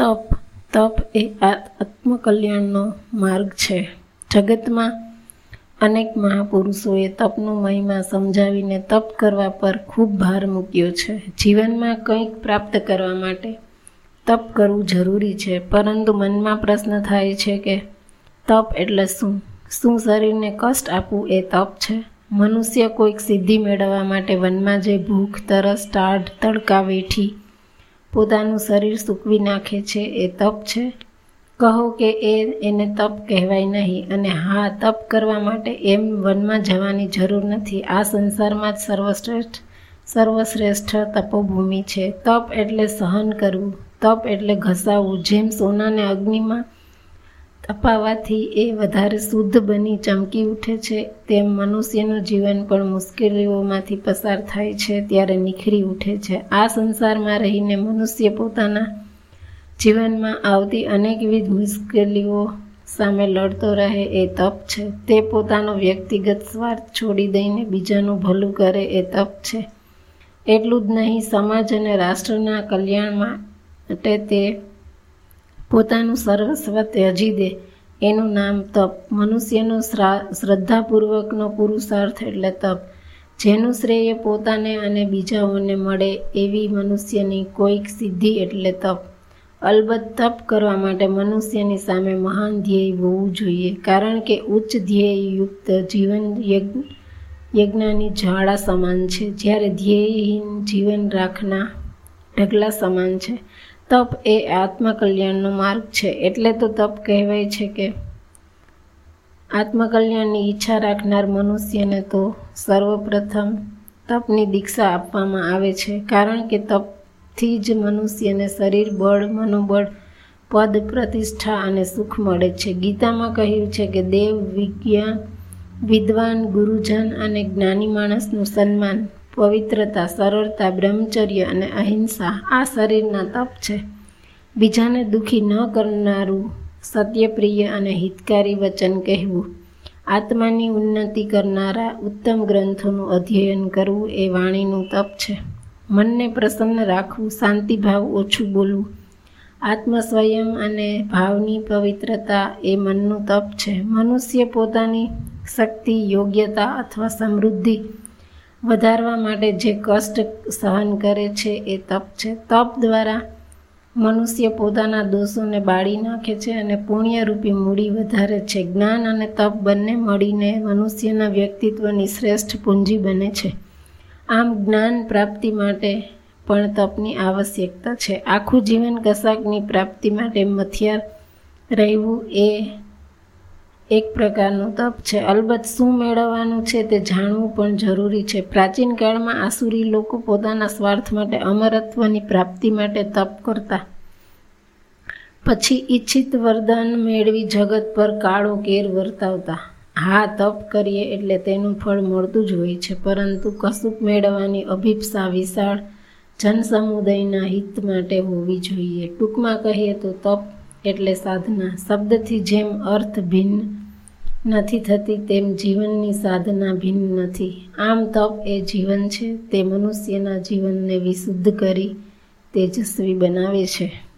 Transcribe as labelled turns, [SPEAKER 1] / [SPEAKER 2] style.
[SPEAKER 1] તપ તપ એ આત્મકલ્યાણનો માર્ગ છે. જગતમાં અનેક મહાપુરુષોએ તપનો મહિમા સમજાવીને તપ કરવા પર ખૂબ ભાર મૂક્યો છે. જીવનમાં કંઈક પ્રાપ્ત કરવા માટે તપ કરવું જરૂરી છે, પરંતુ મનમાં પ્રશ્ન થાય છે કે તપ એટલે શું? શું શરીરને કષ્ટ આપવું એ તપ છે? મનુષ્ય કોઈક સિદ્ધિ મેળવવા માટે વનમાં જે ભૂખ, તરસ ટાઢ તડકા વેઠી પોતાનું શરીર સૂકવી નાખે છે, એ તપ છે. કહો કે એ એને તપ કહેવાય નહીં અને હા, તપ કરવા માટે એમ વનમાં જવાની જરૂર નથી. આ સંસારમાં જ સર્વશ્રેષ્ઠ સર્વશ્રેષ્ઠ તપોભૂમિ છે. તપ એટલે સહન કરવું, તપ એટલે ઘસાવવું જેમ સોનાને અગ્નિમાં તપાવવાથી એ વધારે શુદ્ધ બની ચમકી ઉઠે છે. તેમ મનુષ્યનું જીવન પણ મુશ્કેલીઓમાંથી પસાર થાય છે ત્યારે નિખરી ઉઠે છે. આ સંસારમાં રહીને મનુષ્ય પોતાના જીવનમાં આવતી અનેકવિધ મુશ્કેલીઓ સામે લડતો રહે એ તપ છે. તે પોતાનો વ્યક્તિગત સ્વાર્થ છોડી દઈને બીજાનું ભલું કરે એ તપ છે. એટલું જ નહીં, સમાજ અને રાષ્ટ્રના કલ્યાણ માટે તે પોતાનું સર્વસ્વ ત્યજી દે એનું નામ તપ. મનુષ્યનો શ્રદ્ધાપૂર્વકનો પુરુષાર્થ એટલે તપ. જેનું શ્રેય પોતાને અને બીજાઓને મળે એવી મનુષ્યની કોઈક સિદ્ધિ એટલે તપ. અલબત્ત તપ કરવા માટે મનુષ્યની સામે મહાન ધ્યેય હોવું જોઈએ, કારણ કે ઉચ્ચ ધ્યેયયુક્ત જીવન યજ્ઞ, યજ્ઞની જાળા સમાન છે. જ્યારે ધ્યેયહીન જીવન રાખના ઢગલા સમાન છે. તપ એ આત્મકલ્યાણનો માર્ગ છે. એટલે તો તપ કહેવાય છે કે આત્મકલ્યાણની ઈચ્છા રાખનાર મનુષ્યને તો સર્વપ્રથમ તપની દીક્ષા આપવામાં આવે છે. કારણ કે તપથી જ મનુષ્યને શરીર, બળ, મનોબળ, પદ, પ્રતિષ્ઠા અને સુખ મળે છે. ગીતામાં કહ્યું છે કે દેવ, વિજ્ઞાન, વિદ્વાન, ગુરુજન અને જ્ઞાની માણસનું સન્માન પવિત્રતા, સરળતા, બ્રહ્મચર્ય અને અહિંસા આ શરીરના તપ છે. બીજાને દુઃખી ન કરનારું સત્યપ્રિય અને હિતકારી વચન કહેવું, આત્માની ઉન્નતિ કરનારા ઉત્તમ ગ્રંથોનું અધ્યયન કરવું એ વાણીનું તપ છે. મનને પ્રસન્ન રાખવું, શાંતિભાવ ઓછું બોલવું, આત્મ સ્વયં અને ભાવની પવિત્રતા એ મનનું તપ છે. મનુષ્ય પોતાની શક્તિ, યોગ્યતા અથવા સમૃદ્ધિ વધારવા માટે જે કષ્ટ સહન કરે છે એ તપ છે. તપ દ્વારા મનુષ્ય પોતાના દોષોને બાળી નાખે છે અને પુણ્યરૂપી મૂડી વધારે છે. જ્ઞાન અને તપ બંને મળીને મનુષ્યના વ્યક્તિત્વની શ્રેષ્ઠ પૂંજી બને છે. આમ જ્ઞાન પ્રાપ્તિ માટે પણ તપની આવશ્યકતા છે. આખું જીવન કશાકની પ્રાપ્તિ માટે મથિયાર રહેવું એ એક પ્રકારનું તપ છે. અલબત્ત શું મેળવવાનું છે તે જાણવું પણ જરૂરી છે. પ્રાચીન કાળમાં આસુરી લોકો પોતાના સ્વાર્થ માટે, અમરત્વની પ્રાપ્તિ માટે તપ કરતા. પછી ઈચ્છિત વરદાન મેળવી જગત પર કાળો કેર વર્તાવતા. હા, તપ કરીએ એટલે તેનું ફળ મળતું જ હોય છે. પરંતુ કશુંક મેળવવાની અભિપ્સા વિશાળ જનસમુદાયના હિત માટે હોવી જોઈએ. ટૂંકમાં કહીએ તો તપ એટલે સાધના. શબ્દથી જેમ અર્થ ભિન્ન નથી થતી, તેમ જીવનની સાધના ભિન્ન નથી. આમ તપ એ જીવન છે, તે મનુષ્યના જીવનને વિશુદ્ધ કરી તેજસ્વી બનાવે છે.